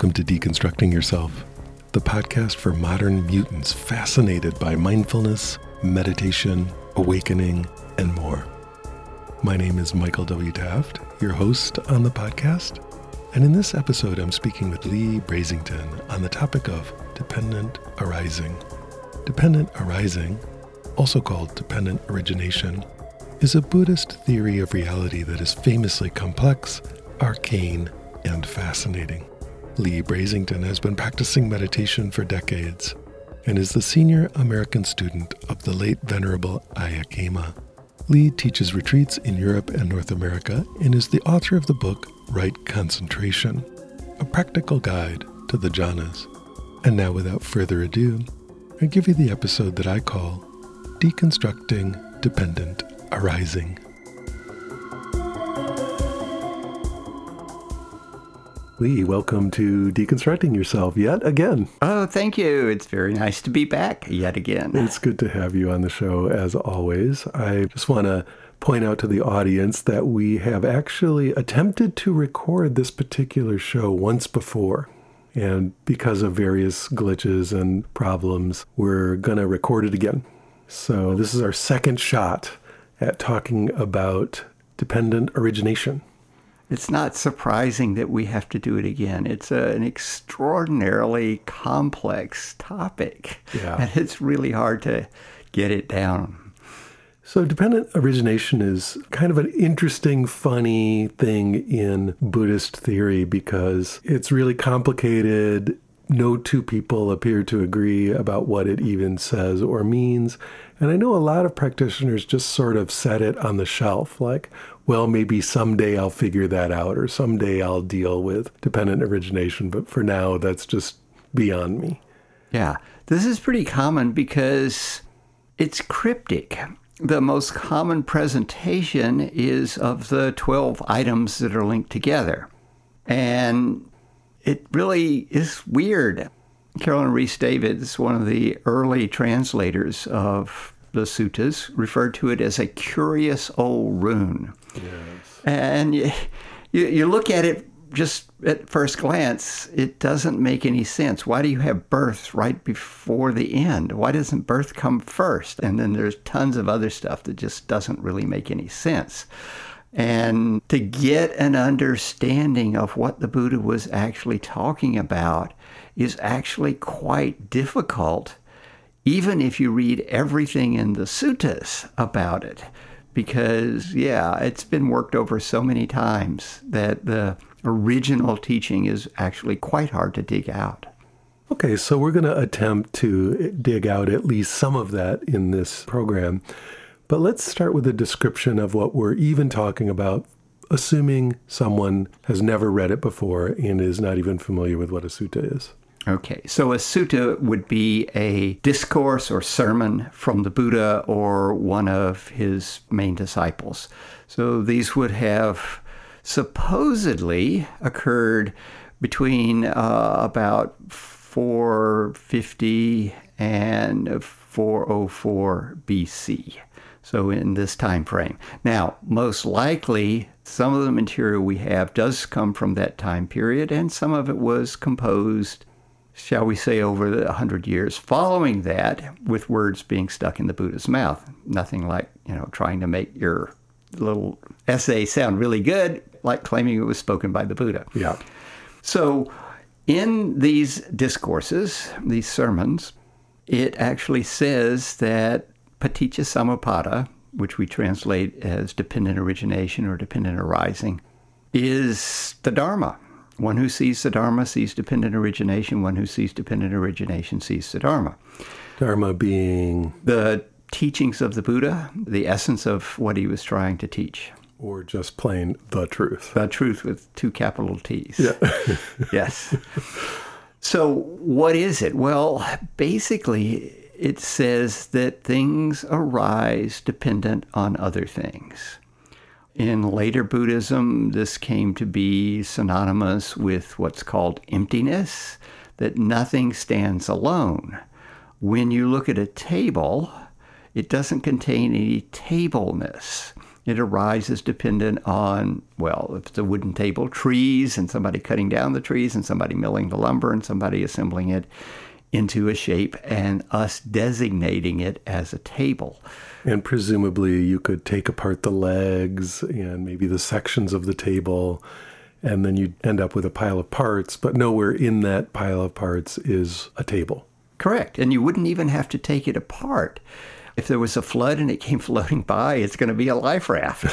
Welcome to Deconstructing Yourself, the podcast for modern mutants fascinated by mindfulness, meditation, awakening, and more. My name is Michael W. Taft, your host on the podcast. And in this episode, I'm speaking with Leigh Brasington on the topic of dependent arising. Dependent arising, also called dependent origination, is a Buddhist theory of reality that is famously complex, arcane, and fascinating. Leigh Brasington has been practicing meditation for decades and is the senior American student of the late Venerable Ayya Khema. Leigh teaches retreats in Europe and North America and is the author of the book Right Concentration, a practical guide to the jhanas. And now, without further ado, I give you the episode that I call Deconstructing Dependent Arising. Leigh, welcome to Deconstructing Yourself yet again. Oh, thank you. It's very nice to be back yet again. It's good to have you on the show as always. I just want to point out to the audience that we have actually attempted to record this particular show once before. And because of various glitches and problems, we're going to record it again. So, this is our second shot at talking about dependent origination it's not surprising that we have to do it again. It's a, an extraordinarily complex topic. Yeah. And it's really hard to get it down. So, dependent origination is kind of an interesting, funny thing in Buddhist theory because it's really complicated. No two people appear to agree about what it even says or means. And I know a lot of practitioners just sort of set it on the shelf, like, well, maybe someday I'll figure that out or someday I'll deal with dependent origination. But for now, that's just beyond me. Yeah, this is pretty common because it's cryptic. The most common presentation is of the 12 items that are linked together. And it really is weird. Caroline Rhys Davids, one of the early translators of the suttas, referred to it as a curious old rune. Yes. And you, you, you look at it just at first glance, it doesn't make any sense. Why do you have birth right before the end? Why doesn't birth come first? And then there's tons of other stuff that just doesn't really make any sense. And to get an understanding of what the Buddha was actually talking about is actually quite difficult, even if you read everything in the suttas about it because, yeah, it's been worked over so many times that the original teaching is actually quite hard to dig out. Okay, so we're going to attempt to dig out at least some of that in this program. But let's start with a description of what we're even talking about, assuming someone has never read it before and is not even familiar with what a sutta is. Okay, so a sutta would be a discourse or sermon from the Buddha or one of his main disciples. So these would have supposedly occurred between uh, about 450 and 404 BC. So in this time frame. Now, most likely some of the material we have does come from that time period and some of it was composed shall we say, over the hundred years following that, with words being stuck in the Buddha's mouth. Nothing like, you know, trying to make your little essay sound really good, like claiming it was spoken by the Buddha. Yeah. So, in these discourses, these sermons, it actually says that paticca samuppada, which we translate as dependent origination or dependent arising, is the Dharma. One who sees the Dharma sees dependent origination. One who sees dependent origination sees the Dharma. Dharma being the teachings of the Buddha, the essence of what he was trying to teach. Or just plain the truth. The truth with two capital T's. Yeah. yes. So, what is it? Well, basically, it says that things arise dependent on other things. In later Buddhism, this came to be synonymous with what's called emptiness, that nothing stands alone. When you look at a table, it doesn't contain any tableness. It arises dependent on, well, if it's a wooden table, trees, and somebody cutting down the trees, and somebody milling the lumber, and somebody assembling it into a shape, and us designating it as a table. And presumably, you could take apart the legs and maybe the sections of the table, and then you'd end up with a pile of parts, but nowhere in that pile of parts is a table. Correct. And you wouldn't even have to take it apart if there was a flood and it came floating by, it's going to be a life raft.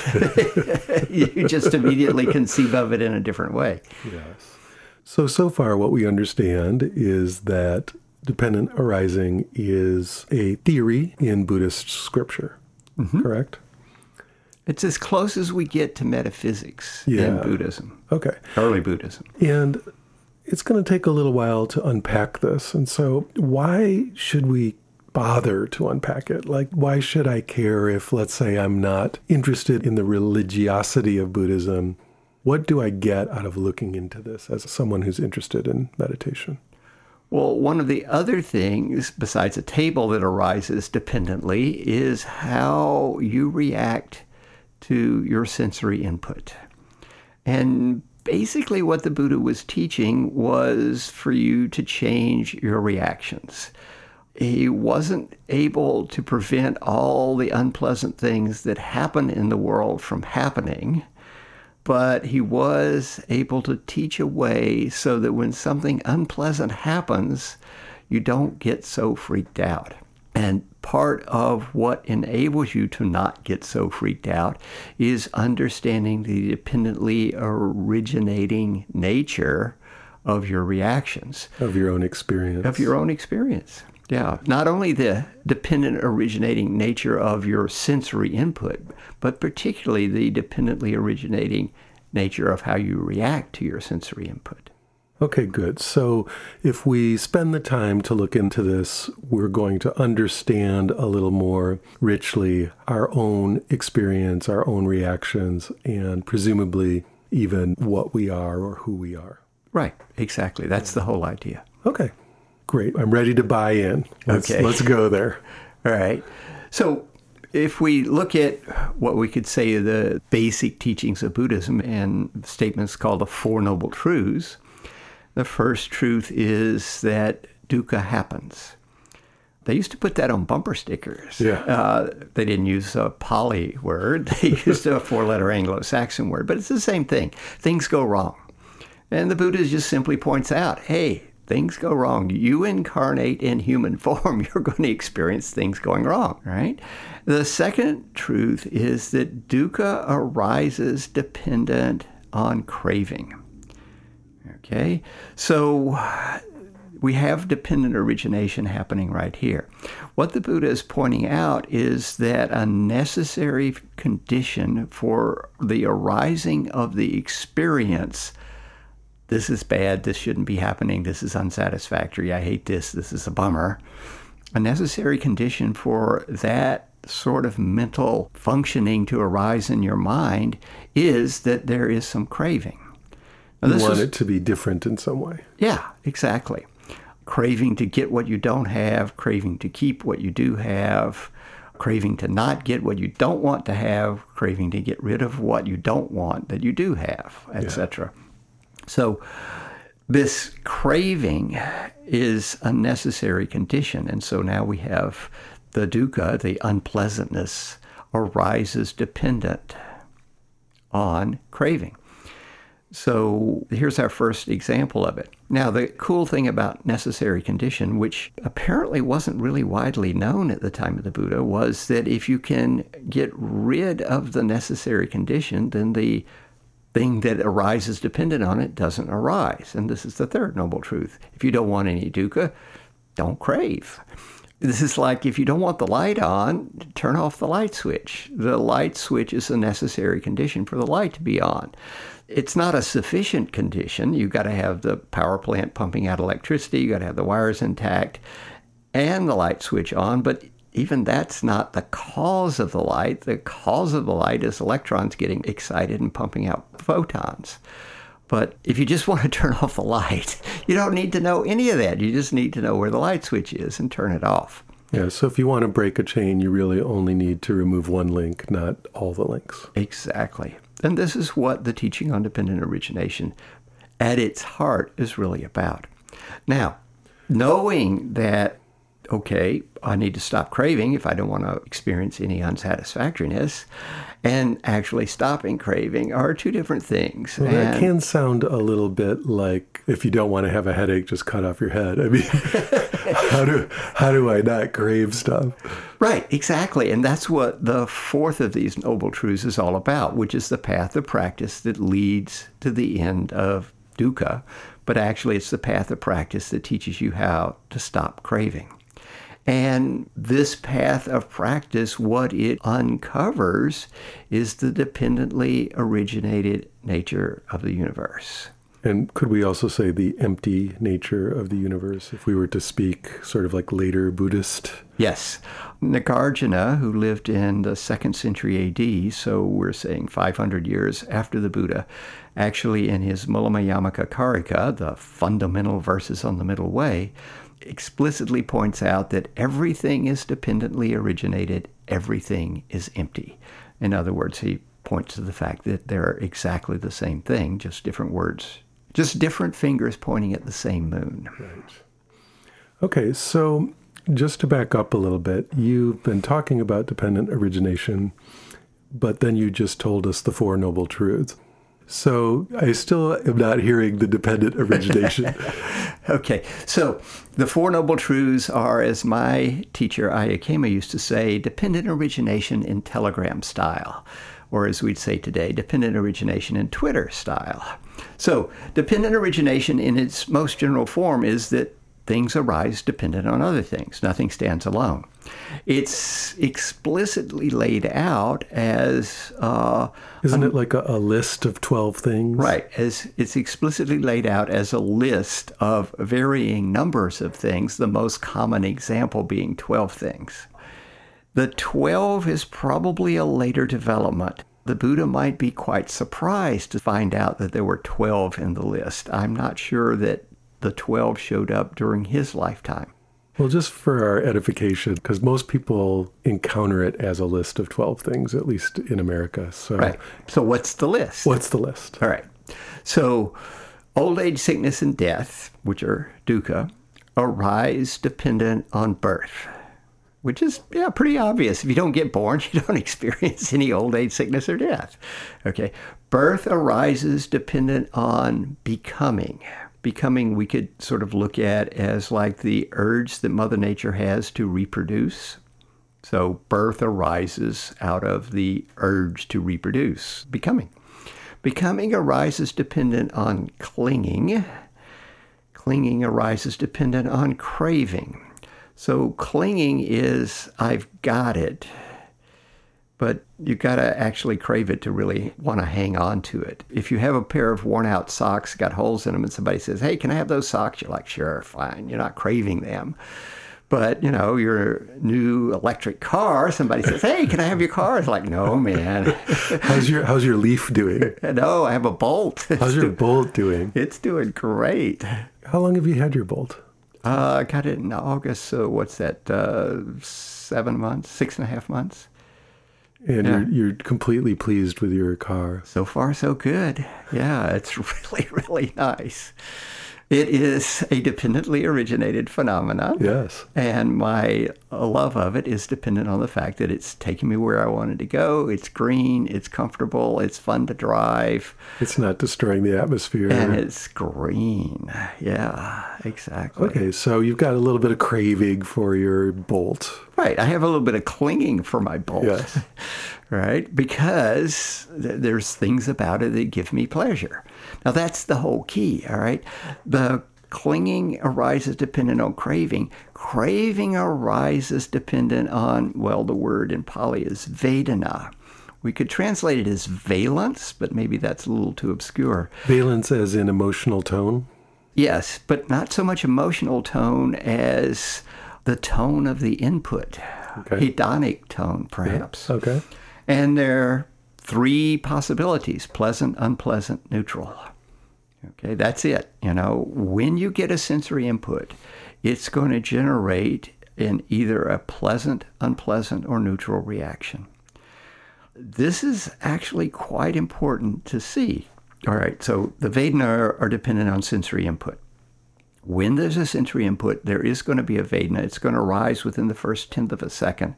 you just immediately conceive of it in a different way. Yes. So, so far, what we understand is that dependent arising is a theory in Buddhist scripture, mm-hmm. correct? It's as close as we get to metaphysics yeah. in Buddhism. Okay. Early Buddhism. And it's going to take a little while to unpack this. And so, why should we bother to unpack it. Like, why should I care if, let's say, I'm not interested in the religiosity of Buddhism? What do I get out of looking into this as someone who's interested in meditation? Well, one of the other things, besides a table that arises dependently, is how you react to your sensory input. And basically, what the Buddha was teaching was for you to change your reactions he wasn't able to prevent all the unpleasant things that happen in the world from happening, but he was able to teach a way so that when something unpleasant happens, you don't get so freaked out. And part of what enables you to not get so freaked out is understanding the dependently originating nature of your reactions, of your own experience. Of your own experience. Yeah, not only the dependent originating nature of your sensory input, but particularly the dependently originating nature of how you react to your sensory input. Okay, good. So if we spend the time to look into this, we're going to understand a little more richly our own experience, our own reactions, and presumably even what we are or who we are. Right, exactly. That's the whole idea. Okay, Great. I'm ready to buy in. Let's, okay. Let's go there. All right. So, if we look at what we could say the basic teachings of Buddhism and statements called the Four Noble Truths, the first truth is that dukkha happens. They used to put that on bumper stickers. Yeah. Uh, they didn't use a Pali word, they used a four letter Anglo Saxon word, but it's the same thing. Things go wrong. And the Buddha just simply points out hey, things go wrong. You incarnate in human form, you're going to experience things going wrong, right? The second truth is that dukkha arises dependent on craving. Okay? So we have dependent origination happening right here. What the Buddha is pointing out is that a necessary condition for the arising of the experience this is bad, this shouldn't be happening, this is unsatisfactory, I hate this, this is a bummer. A necessary condition for that sort of mental functioning to arise in your mind is that there is some craving. Now, you want is, it to be different in some way. Yeah, exactly. Craving to get what you don't have, craving to keep what you do have, craving to not get what you don't want to have, craving to get rid of what you don't want that you do have, etc. Yeah. So, this craving is a necessary condition. And so now we have the dukkha, the unpleasantness, arises dependent on craving. So here's our first example of it. Now, the cool thing about necessary condition, which apparently wasn't really widely known at the time of the Buddha, was that if you can get rid of the necessary condition, then the thing that arises dependent on it doesn't arise. And this is the third noble truth. If you don't want any dukkha, don't crave. This is like if you don't want the light on, turn off the light switch. The light switch is a necessary condition for the light to be on. It's not a sufficient condition. You've got to have the power plant pumping out electricity, you've got to have the wires intact and the light switch on, but even that's not the cause of the light. The cause of the light is electrons getting excited and pumping out photons. But if you just want to turn off the light, you don't need to know any of that. You just need to know where the light switch is and turn it off. Yeah, so if you want to break a chain, you really only need to remove one link, not all the links. Exactly. And this is what the teaching on dependent origination at its heart is really about. Now, knowing that, okay, I need to stop craving if I don't want to experience any unsatisfactoriness, and actually stopping craving are two different things. Well, that can sound a little bit like if you don't want to have a headache, just cut off your head. I mean, how do how do I not crave stuff? Right, exactly. And that's what the fourth of these noble truths is all about, which is the path of practice that leads to the end of dukkha. But actually, it's the path of practice that teaches you how to stop craving. And this path of practice, what it uncovers is the dependently originated nature of the universe. And could we also say the empty nature of the universe if we were to speak sort of like later Buddhist? Yes. Nagarjuna, who lived in the second century AD, so we're saying 500 years after the Buddha, actually in his Mulamadhyamaka Karika, the fundamental verses on the middle way, explicitly points out that everything is dependently originated, everything is empty. In other words, he points to the fact that they're exactly the same thing, just different words, just different fingers pointing at the same moon. Right. Okay, so just to back up a little bit, you've been talking about dependent origination, but then you just told us the Four Noble Truths. So I still am not hearing the dependent origination. Okay, so the Four Noble Truths are, as my teacher Ayya Khema used to say, dependent origination in Telegram style, or as we'd say today, dependent origination in Twitter style. So, dependent origination in its most general form is that things arise dependent on other things, nothing stands alone. It's explicitly laid out as uh, Isn't it like a, a list of 12 things? Right, as it's explicitly laid out as a list of varying numbers of things, the most common example being 12 things. The 12 is probably a later development. The Buddha might be quite surprised to find out that there were 12 in the list. I'm not sure that the 12 showed up during his lifetime. Well, just for our edification, because most people encounter it as a list of 12 things, at least in America. So, Right. So, what's the list? what's the list? All right. So, old age, sickness, and death, which are dukkha, arise dependent on birth, which is yeah pretty obvious. If you don't get born, you don't experience any old age, sickness, or death. Okay. Birth arises dependent on becoming. Becoming, we could sort of look at as like the urge that Mother Nature has to reproduce. So, birth arises out of the urge to reproduce, becoming. Becoming arises dependent on clinging. Clinging arises dependent on craving. So clinging is I've got it, but you got to actually crave it to really want to hang on to it. If you have a pair of worn out socks, got holes in them, and somebody says, Hey, can I have those socks? You're like, Sure, fine. You're not craving them. But, you know, your new electric car, somebody says, Hey, can I have your car? It's like, No, man. How's your How's your leaf doing? no, I have a bolt. How's your bolt doing? It's doing great. How long have you had your bolt? Uh, I got it in August, so what's that, uh, seven months, six and a half months? And Yeah. you're you're completely pleased with your car. So far, so good. Yeah, it's really, really nice. It is a dependently originated phenomenon. Yes. And my love of it is dependent on the fact that it's taking me where I wanted to go. It's green, it's comfortable, it's fun to drive, It's not destroying the atmosphere. and it's green. Yeah, exactly. okay, so you've got a little bit of craving for your bolt. Right. I have a little bit of clinging for my bolt. Yes. right? Because th- there's things about it that give me pleasure. Now, that's the whole key, all right? The clinging arises dependent on craving. Craving arises dependent on, well, the word in Pali is Vedana. We could translate it as valence, but maybe that's a little too obscure. Valence as in emotional tone. Yes, but not so much emotional tone as the tone of the input, Okay. hedonic tone, perhaps. Okay. And there three possibilities pleasant, unpleasant, neutral. Okay, that's it. You know, when you get a sensory input, it's going to generate in either a pleasant, unpleasant, or neutral reaction. This is actually quite important to see. All right, so the Vedana are, are dependent on sensory input. When there's a sensory input, there is going to be a Vedana. It's going to rise within the first tenth of a second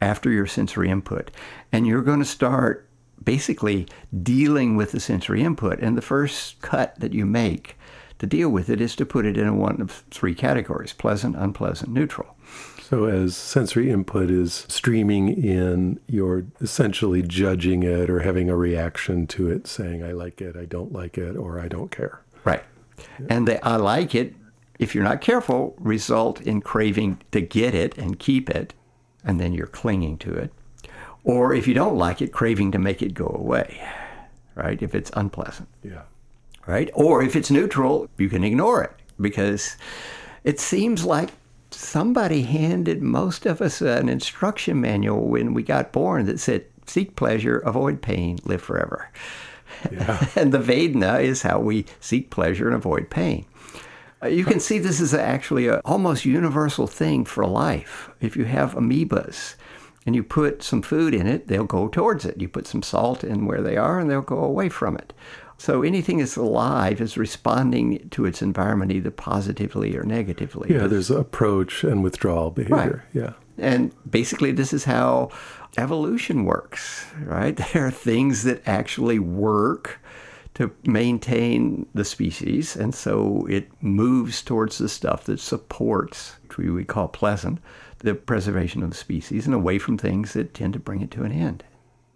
after your sensory input. And you're going to start basically dealing with the sensory input. And the first cut that you make to deal with it is to put it in one of three categories pleasant, unpleasant, neutral. So, as sensory input is streaming in, you're essentially judging it or having a reaction to it, saying, I like it, I don't like it, or I don't care. Right. Yeah. And the I like it, if you're not careful, result in craving to get it and keep it, and then you're clinging to it. Or if you don't like it, craving to make it go away, right? If it's unpleasant. Yeah. Right? Or if it's neutral, you can ignore it because it seems like somebody handed most of us an instruction manual when we got born that said, seek pleasure, avoid pain, live forever. Yeah. and the Vedana is how we seek pleasure and avoid pain. Uh, you can see this is actually an almost universal thing for life. If you have amoebas and you put some food in it, they'll go towards it. You put some salt in where they are and they'll go away from it. So anything that's alive is responding to its environment either positively or negatively. Yeah, there's approach and withdrawal behavior. Right. Yeah. And basically, this is how evolution works, right? There are things that actually work to maintain the species, and so it moves towards the stuff that supports, which we would call pleasant, the preservation of the species, and away from things that tend to bring it to an end.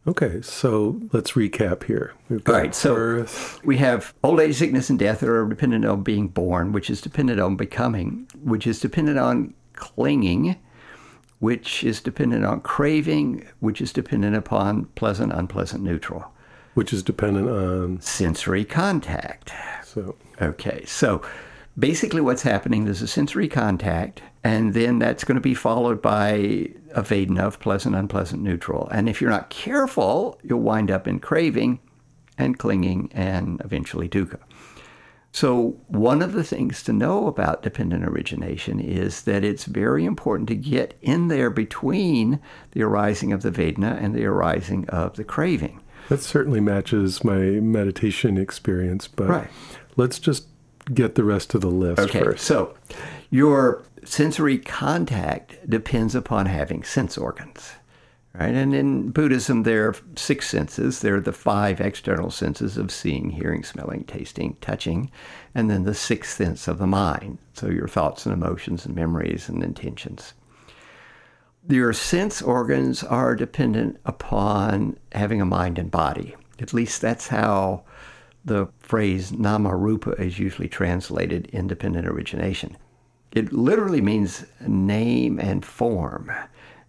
Okay, so let's recap here. We've got All right, so birth. we have old age, sickness, and death that are dependent on being born, which is dependent on becoming, which is dependent on clinging, which is dependent on craving, which is dependent upon pleasant, unpleasant, neutral. Which is dependent on sensory contact. So okay, so basically what's happening is a sensory contact, and then that's going to be followed by a Vedana of pleasant, unpleasant, neutral. And if you're not careful, you'll wind up in craving and clinging and eventually dukkha. So, one of the things to know about dependent origination is that it's very important to get in there between the arising of the Vedana and the arising of the craving. That certainly matches my meditation experience, but right. let's just get the rest of the list okay, first. So, your sensory contact depends upon having sense organs. Right? And in Buddhism, there are six senses. There are the five external senses of seeing, hearing, smelling, tasting, touching, and then the sixth sense of the mind. So your thoughts and emotions and memories and intentions. Your sense organs are dependent upon having a mind and body. At least that's how the phrase nama rupa is usually translated independent origination. It literally means name and form.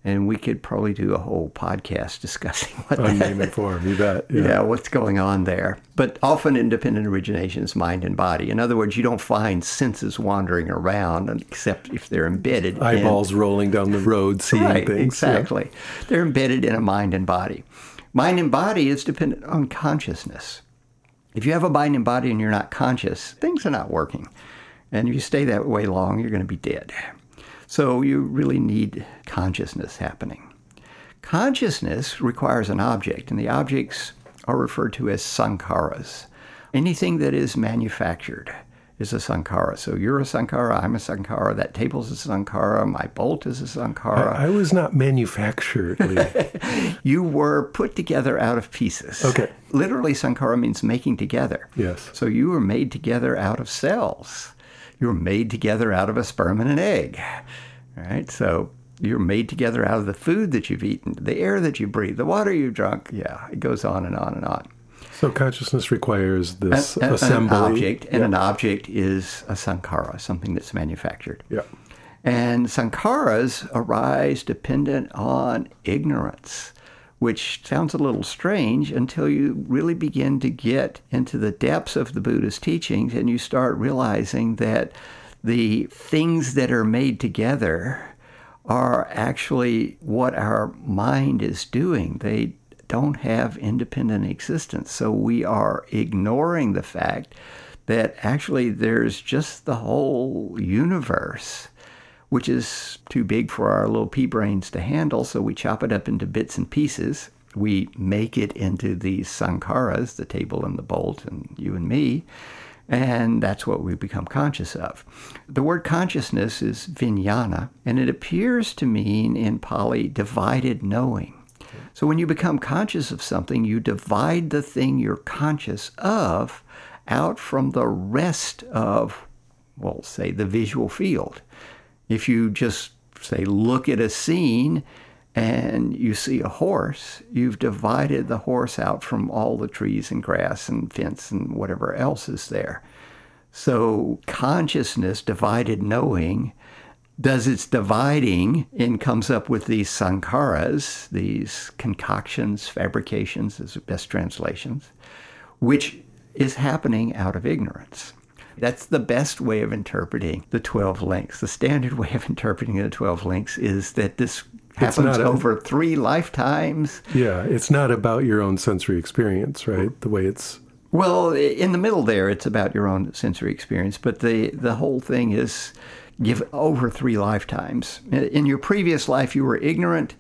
And we could probably do a whole podcast discussing what oh, on name and form. You bet. Yeah. yeah, what's going on there. But often independent origination is mind and body. In other words, you don't find senses wandering around except if they're embedded. Eyeballs in, rolling down the road, seeing right, things. Exactly. Yeah. They're embedded in a mind and body. Mind and body is dependent on consciousness. If you have a mind and body and you're not conscious, things are not working. And if you stay that way long, you're going to be dead. So you really need consciousness happening. Consciousness requires an object, and the objects are referred to as sankharas. Anything that is manufactured is a sankhara. So you're a sankhara, I'm a sankhara, that table's a sankhara, my bolt is a sankhara. I, I was not manufactured. you were put together out of pieces. Okay. Literally, sankhara means making together. Yes. So you were made together out of cells. You were made together out of a sperm and an egg. Right? So you're made together out of the food that you've eaten, the air that you breathe, the water you've drunk. Yeah, it goes on and on and on. So consciousness requires this an, assembly. An object, and an object is a sankhara, something that's manufactured. Yeah. And sankharas arise dependent on ignorance, which sounds a little strange until you really begin to get into the depths of the Buddha's teachings and you start realizing that the things that are made together are actually what our mind is doing. They don't have independent existence. So we are ignoring the fact that actually there's just the whole universe which is too big for our little pea brains to handle, so we chop it up into bits and pieces. We make it into these sankharas, the table and the bolt, and you and me, and that's what we become conscious of. The word consciousness is vijnana, and it appears to mean in Pali divided knowing. So when you become conscious of something, you divide the thing you're conscious of out from the rest of, well, say, the visual field. If you just, say, look at a scene and you see a horse, you've divided the horse out from all the trees and grass and fence and whatever else is there. So consciousness, divided knowing, does its dividing and comes up with these sankharas, these concoctions, fabrications, as best translations, which is happening out of ignorance. That's the best way of interpreting the 12 links. The standard way of interpreting the 12 links is that this happens a, over three lifetimes. Yeah, it's not about your own sensory experience, right? The way it's well, in the middle there, it's about your own sensory experience, but the the whole thing is give over three lifetimes. In your previous life, you were ignorant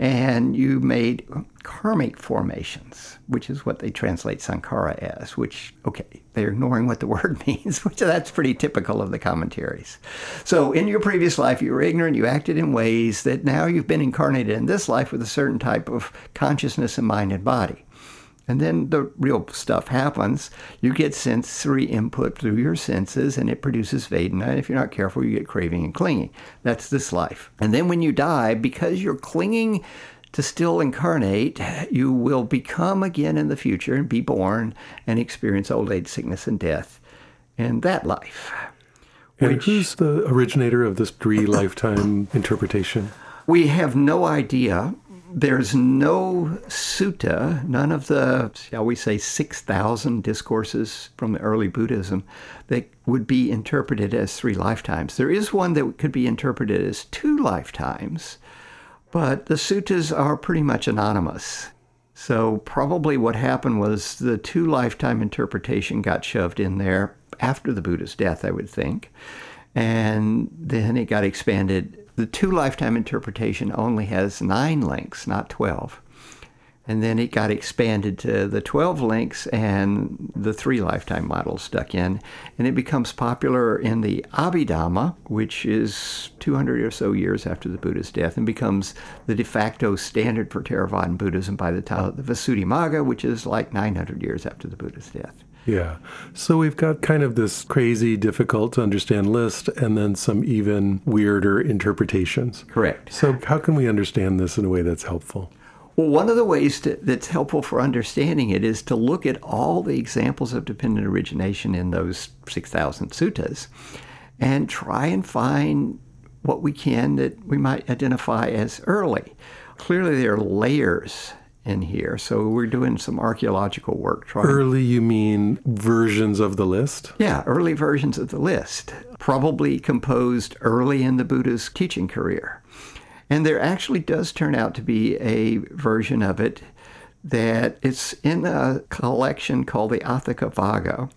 and you made karmic formations, which is what they translate sankhara as, which, okay, they're ignoring what the word means, which that's pretty typical of the commentaries. So in your previous life, you were ignorant, you acted in ways that now you've been incarnated in this life with a certain type of consciousness and mind and body. And then the real stuff happens. You get sensory input through your senses, and it produces Vedana. And if you're not careful, you get craving and clinging. That's this life. And then when you die, because you're clinging to still incarnate, you will become again in the future and be born and experience old age, sickness, and death in that life. And which, who's the originator of this three lifetime interpretation? We have no idea there's no sutta, none of the, shall we say, 6,000 discourses from the early Buddhism that would be interpreted as three lifetimes. There is one that could be interpreted as two lifetimes, but the suttas are pretty much anonymous. So, probably what happened was the two lifetime interpretation got shoved in there after the Buddha's death, I would think. And then it got expanded the two lifetime interpretation only has nine links, not 12. And then it got expanded to the 12 links and the three lifetime models stuck in. And it becomes popular in the Abhidhamma, which is 200 or so years after the Buddha's death, and becomes the de facto standard for Theravadan Buddhism by the time of the Visuddhimagga, which is like 900 years after the Buddha's death. Yeah. So we've got kind of this crazy, difficult to understand list and then some even weirder interpretations. Correct. So, how can we understand this in a way that's helpful? Well, one of the ways to, that's helpful for understanding it is to look at all the examples of dependent origination in those 6,000 suttas and try and find what we can that we might identify as early. Clearly, there are layers in here. So we're doing some archaeological work. Trying. Early, you mean versions of the list? Yeah, early versions of the list, probably composed early in the Buddha's teaching career. And there actually does turn out to be a version of it that it's in a collection called the Atthakavagga,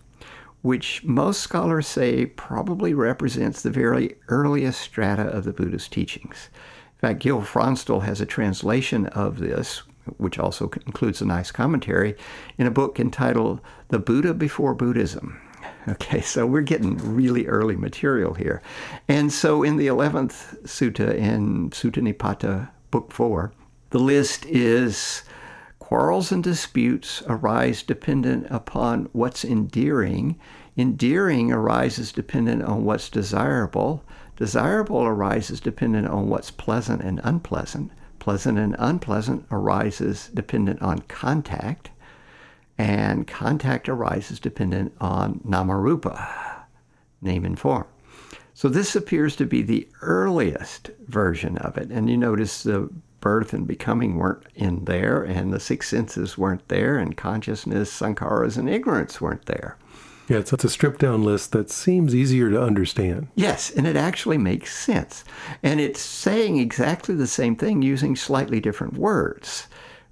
which most scholars say probably represents the very earliest strata of the Buddha's teachings. In fact, Gil Fronsdal has a translation of this, which also includes a nice commentary, in a book entitled The Buddha Before Buddhism. Okay, so we're getting really early material here. And so in the 11th sutta in Sutta Nipata, Book 4, the list is quarrels and disputes arise dependent upon what's endearing. Endearing arises dependent on what's desirable. Desirable arises dependent on what's pleasant and unpleasant pleasant and unpleasant arises dependent on contact, and contact arises dependent on namarupa, name and form. So this appears to be the earliest version of it. And you notice the birth and becoming weren't in there, and the six senses weren't there, and consciousness, sankharas, and ignorance weren't there. Yeah, it's, it's a stripped down list that seems easier to understand. Yes, and it actually makes sense. And it's saying exactly the same thing using slightly different words.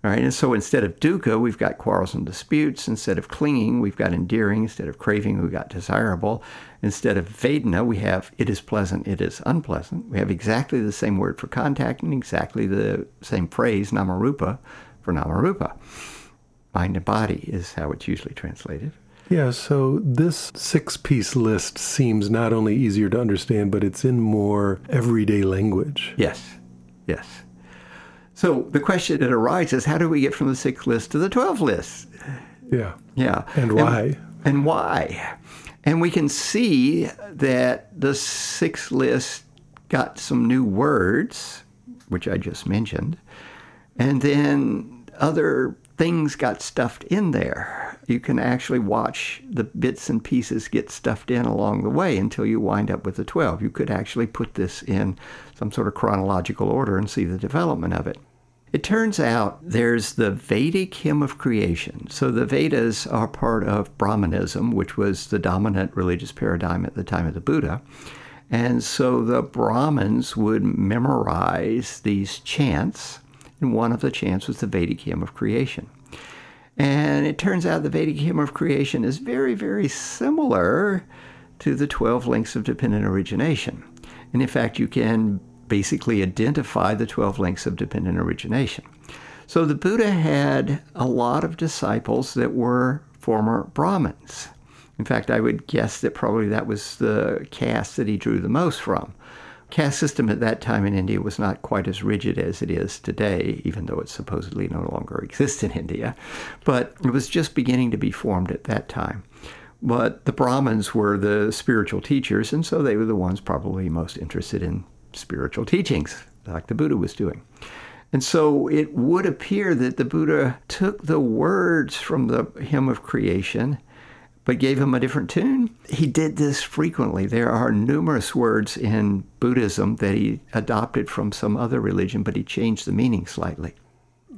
All right, and so instead of dukkha, we've got quarrels and disputes. Instead of clinging, we've got endearing. Instead of craving, we've got desirable. Instead of vedana, we have it is pleasant, it is unpleasant. We have exactly the same word for contact and exactly the same phrase, namarupa, for namarupa. Mind and body is how it's usually translated. Yeah, so this six piece list seems not only easier to understand, but it's in more everyday language. Yes, yes. So the question that arises how do we get from the six list to the 12 list? Yeah. Yeah. And why? And, and why? And we can see that the six list got some new words, which I just mentioned, and then other things got stuffed in there. You can actually watch the bits and pieces get stuffed in along the way until you wind up with the 12. You could actually put this in some sort of chronological order and see the development of it. It turns out there's the Vedic hymn of creation. So the Vedas are part of Brahmanism, which was the dominant religious paradigm at the time of the Buddha. And so the Brahmins would memorize these chants, and one of the chants was the Vedic hymn of creation. And it turns out the Vedic hymn of creation is very, very similar to the 12 links of dependent origination. And in fact, you can basically identify the 12 links of dependent origination. So the Buddha had a lot of disciples that were former Brahmins. In fact, I would guess that probably that was the caste that he drew the most from. Caste system at that time in India was not quite as rigid as it is today, even though it supposedly no longer exists in India. But it was just beginning to be formed at that time. But the Brahmins were the spiritual teachers, and so they were the ones probably most interested in spiritual teachings, like the Buddha was doing. And so it would appear that the Buddha took the words from the hymn of creation, but gave him a different tune. He did this frequently. There are numerous words in Buddhism that he adopted from some other religion, but he changed the meaning slightly.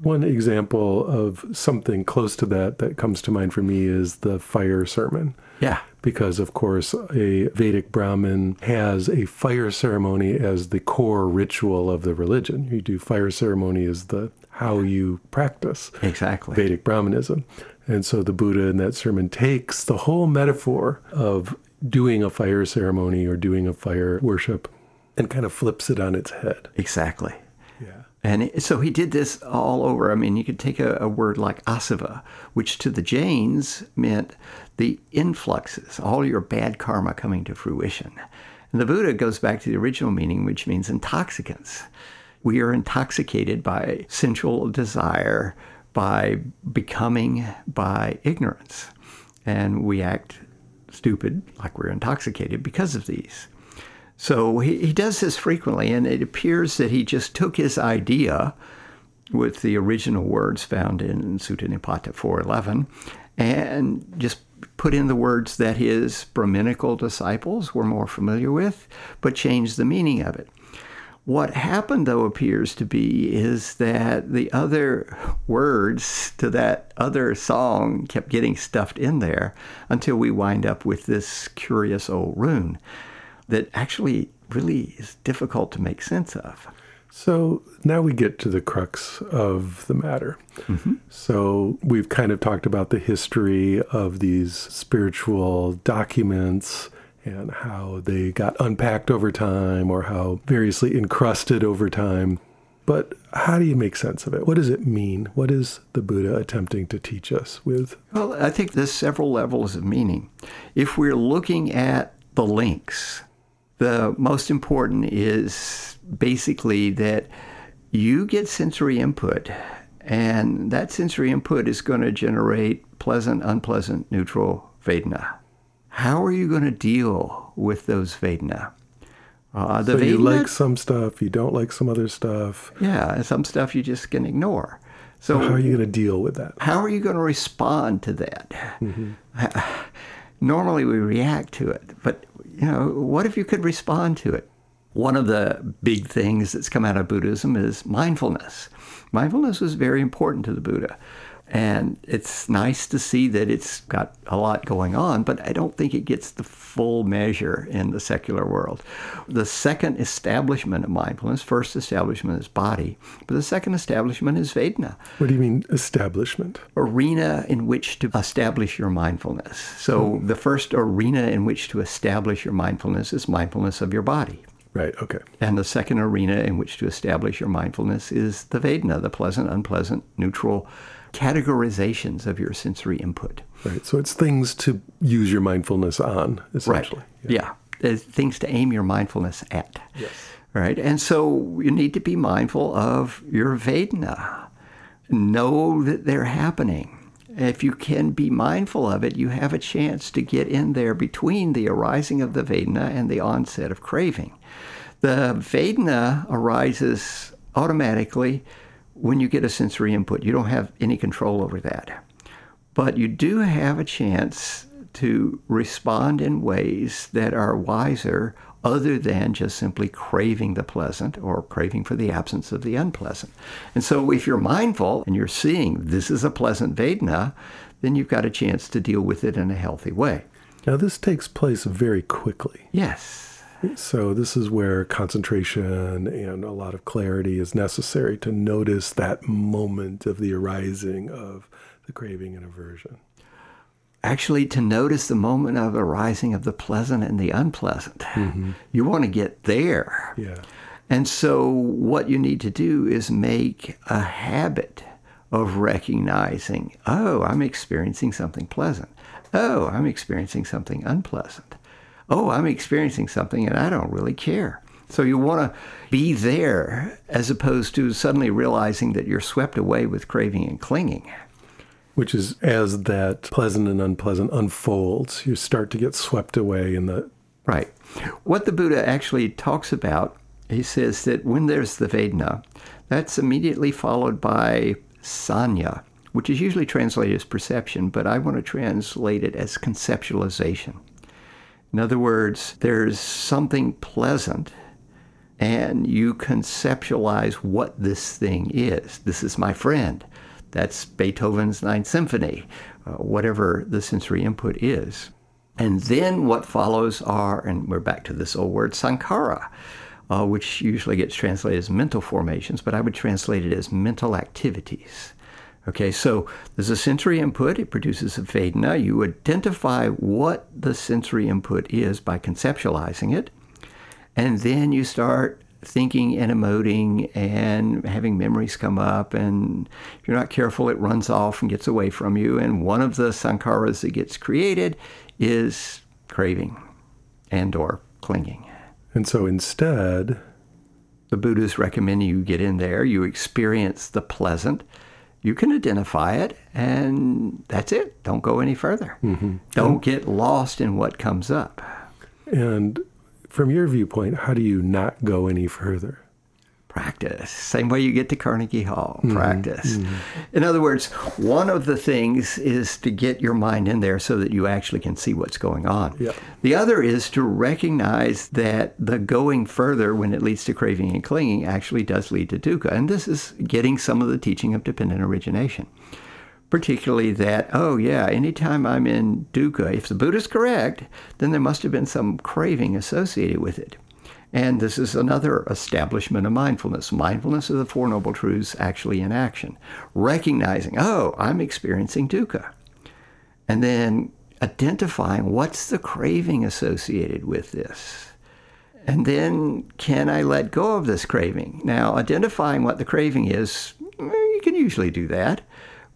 One example of something close to that that comes to mind for me is the fire sermon. Yeah. Because, of course, a Vedic Brahmin has a fire ceremony as the core ritual of the religion. You do fire ceremony as the how you practice exactly Vedic Brahmanism. And so the Buddha in that sermon takes the whole metaphor of doing a fire ceremony or doing a fire worship and kind of flips it on its head. Exactly. Yeah. And so he did this all over. I mean, you could take a, a, word like asava, which to the Jains meant the influxes, all your bad karma coming to fruition. And the Buddha goes back to the original meaning, which means intoxicants. We are intoxicated by sensual desire, by becoming, by ignorance. And we act stupid, like we're intoxicated because of these. So he, he does this frequently, and it appears that he just took his idea with the original words found in Sutta Nipata 411 and just put in the words that his Brahminical disciples were more familiar with, but changed the meaning of it. What happened, though, appears to be is that the other words to that other song kept getting stuffed in there until we wind up with this curious old rune that actually really is difficult to make sense of. So now we get to the crux of the matter. Mm-hmm. So we've kind of talked about the history of these spiritual documents and how they got unpacked over time or how variously encrusted over time. But how do you make sense of it? What does it mean? What is the Buddha attempting to teach us with? Well, I think there's several levels of meaning. If we're looking at the links, the most important is basically that you get sensory input, and that sensory input is going to generate pleasant, unpleasant, neutral Vedana. How are you going to deal with those Vedana? Uh, the so Vedana, you like some stuff, you don't like some other stuff. Yeah, some stuff you just can ignore. So, so how are you going to deal with that? How are you going to respond to that? Mm-hmm. Normally we react to it, but you know, what if you could respond to it? One of the big things that's come out of Buddhism is mindfulness. Mindfulness was very important to the Buddha. And it's nice to see that it's got a lot going on, but I don't think it gets the full measure in the secular world. The second establishment of mindfulness, first establishment is body, but the second establishment is Vedana. What do you mean establishment? Arena in which to establish your mindfulness. So hmm. the first arena in which to establish your mindfulness is mindfulness of your body. Right, okay. And the second arena in which to establish your mindfulness is the Vedana, the pleasant, unpleasant, neutral categorizations of your sensory input. Right. So it's things to use your mindfulness on, essentially. Right. Yeah. yeah. Uh, things to aim your mindfulness at. Yes. Right. And so you need to be mindful of your Vedana. Know that they're happening. If you can be mindful of it, you have a chance to get in there between the arising of the Vedana and the onset of craving. The Vedana arises automatically when you get a sensory input. You don't have any control over that. But you do have a chance to respond in ways that are wiser other than just simply craving the pleasant or craving for the absence of the unpleasant. And so if you're mindful and you're seeing this is a pleasant Vedana, then you've got a chance to deal with it in a healthy way. Now, this takes place very quickly. Yes. So, this is where concentration and a lot of clarity is necessary to notice that moment of the arising of the craving and aversion. Actually, to notice the moment of arising of the pleasant and the unpleasant. Mm-hmm. You want to get there. Yeah. And so, what you need to do is make a habit of recognizing, oh, I'm experiencing something pleasant. Oh, I'm experiencing something unpleasant oh, I'm experiencing something and I don't really care. So you want to be there as opposed to suddenly realizing that you're swept away with craving and clinging. Which is as that pleasant and unpleasant unfolds, you start to get swept away in the. Right. What the Buddha actually talks about, he says that when there's the Vedana, that's immediately followed by sanya, which is usually translated as perception, but I want to translate it as conceptualization. In other words, there's something pleasant and you conceptualize what this thing is. This is my friend. That's Beethoven's Ninth Symphony, uh, whatever the sensory input is. And then what follows are, and we're back to this old word, sankhara, uh, which usually gets translated as mental formations, but I would translate it as mental activities. Okay, so there's a sensory input, it produces a Vedana. You identify what the sensory input is by conceptualizing it, and then you start thinking and emoting and having memories come up and if you're not careful it runs off and gets away from you and one of the sankharas that gets created is craving and or clinging and so instead the buddha's recommending you get in there you experience the pleasant you can identify it and that's it. Don't go any further. Mm-hmm. Don't get lost in what comes up. And from your viewpoint, how do you not go any further? Practice. Same way you get to Carnegie Hall, mm-hmm. practice. Mm-hmm. In other words, one of the things is to get your mind in there so that you actually can see what's going on. The other is to recognize that the going further when it leads to craving and clinging actually does lead to dukkha. And this is getting some of the teaching of dependent origination. Particularly that, oh yeah, anytime I'm in dukkha, if the Buddha's correct, then there must have been some craving associated with it. And this is another establishment of mindfulness. Mindfulness of the Four Noble Truths actually in action. Recognizing, oh, I'm experiencing dukkha. And then identifying what's the craving associated with this. And then can I let go of this craving? Now, identifying what the craving is, eh, you can usually do that.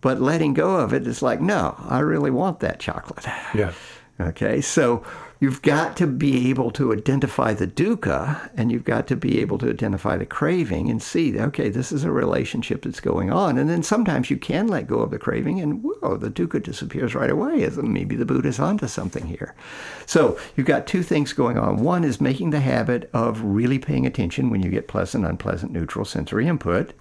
But letting go of it is like, no, I really want that chocolate. Yeah. Okay, so you've got to be able to identify the dukkha and you've got to be able to identify the craving and see, okay, this is a relationship that's going on. And then sometimes you can let go of the craving and whoa, the dukkha disappears right away. Maybe the Buddha's onto something here. So you've got two things going on. One is making the habit of really paying attention when you get pleasant, unpleasant, neutral sensory input.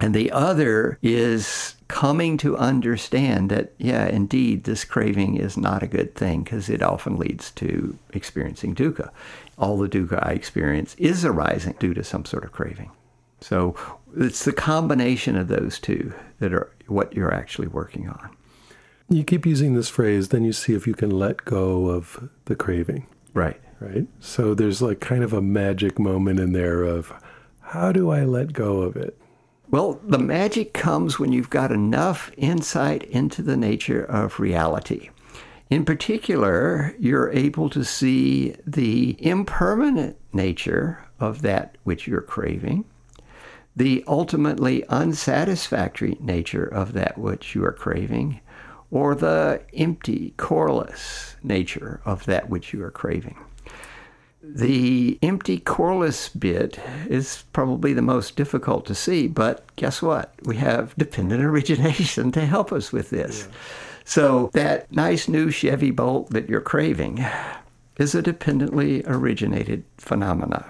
And the other is coming to understand that, yeah, indeed, this craving is not a good thing because it often leads to experiencing dukkha. All the dukkha I experience is arising due to some sort of craving. So it's the combination of those two that are what you're actually working on. You keep using this phrase, then you see if you can let go of the craving. Right. Right. So there's like kind of a magic moment in there of how do I let go of it? Well, the magic comes when you've got enough insight into the nature of reality. In particular, you're able to see the impermanent nature of that which you're craving, the ultimately unsatisfactory nature of that which you are craving, or the empty, coreless nature of that which you are craving. The empty coreless bit is probably the most difficult to see, but guess what? We have dependent origination to help us with this. Yeah. So that nice new Chevy Bolt that you're craving is a dependently originated phenomena.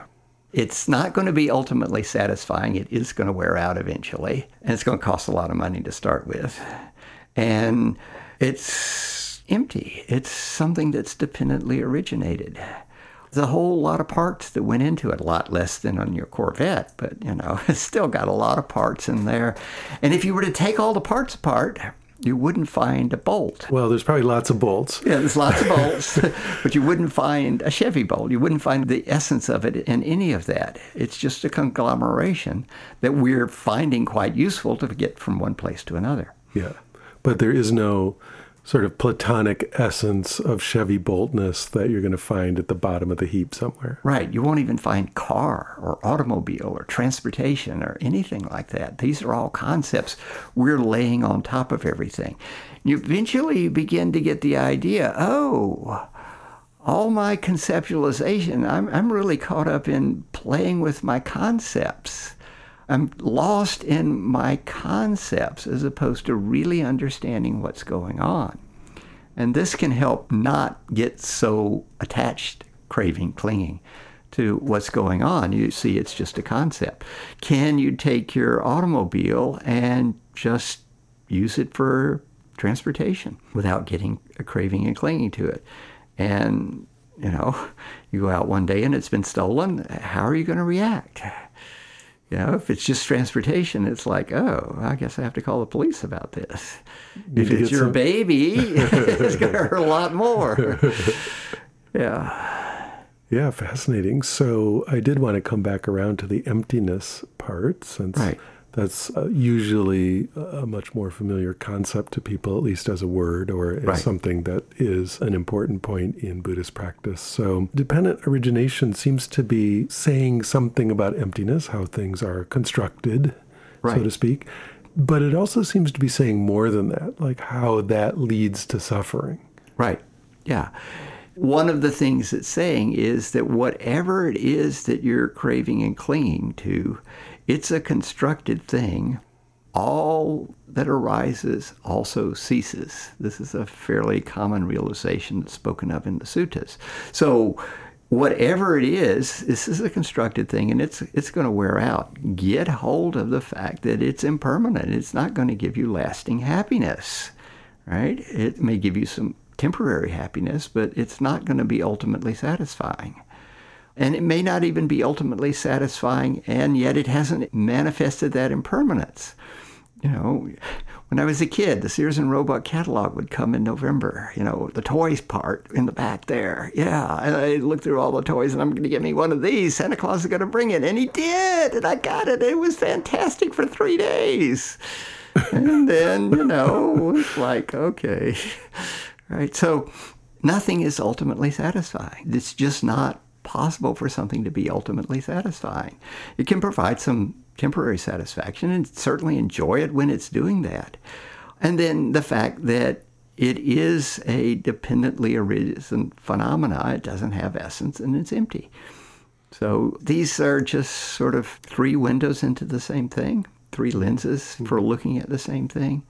It's not going to be ultimately satisfying. It is going to wear out eventually, and it's going to cost a lot of money to start with. And it's empty. It's something that's dependently originated. There's a whole lot of parts that went into it, a lot less than on your Corvette, but you know, it's still got a lot of parts in there. And if you were to take all the parts apart, you wouldn't find a bolt. Well, there's probably lots of bolts. Yeah, there's lots of bolts, but you wouldn't find a Chevy bolt. You wouldn't find the essence of it in any of that. It's just a conglomeration that we're finding quite useful to get from one place to another. Yeah, but there is no sort of platonic essence of Chevy Boltness that you're going to find at the bottom of the heap somewhere. Right. You won't even find car or automobile or transportation or anything like that. These are all concepts we're laying on top of everything. You eventually begin to get the idea oh, all my conceptualization, I'm, I'm really caught up in playing with my concepts. I'm lost in my concepts as opposed to really understanding what's going on. And this can help not get so attached, craving, clinging to what's going on. You see, it's just a concept. Can you take your automobile and just use it for transportation without getting a craving and clinging to it? And, you know, you go out one day and it's been stolen. How are you going to react? You know, if it's just transportation, it's like, oh, I guess I have to call the police about this. if it's your some... baby, it's going to hurt a lot more. yeah. Yeah, fascinating. So I did want to come back around to the emptiness part since right. That's uh, usually a much more familiar concept to people, at least as a word or as right. something that is an important point in Buddhist practice. So, dependent origination seems to be saying something about emptiness, how things are constructed, right. so to speak. But it also seems to be saying more than that, like how that leads to suffering. Right. Yeah. One of the things it's saying is that whatever it is that you're craving and clinging to, it's a constructed thing. All that arises also ceases. This is a fairly common realization that's spoken of in the suttas. So, whatever it is, this is a constructed thing and it's it's going to wear out. Get hold of the fact that it's impermanent. It's not going to give you lasting happiness. Right? It may give you some temporary happiness, but it's not going to be ultimately satisfying. And it may not even be ultimately satisfying, and yet it hasn't manifested that impermanence. You know, when I was a kid, the Sears and Roebuck catalog would come in November. You know, the toys part in the back there. Yeah, and I looked through all the toys, and I'm going to get me one of these. Santa Claus is going to bring it, and he did, and I got it. It was fantastic for three days, and then you know, it's like okay, right. So nothing is ultimately satisfying. It's just not possible for something to be ultimately satisfying. It can provide some temporary satisfaction and certainly enjoy it when it's doing that. And then the fact that it is a dependently arisen phenomena, it doesn't have essence and it's empty. So these are just sort of three windows into the same thing, three lenses mm-hmm. for looking at the same thing.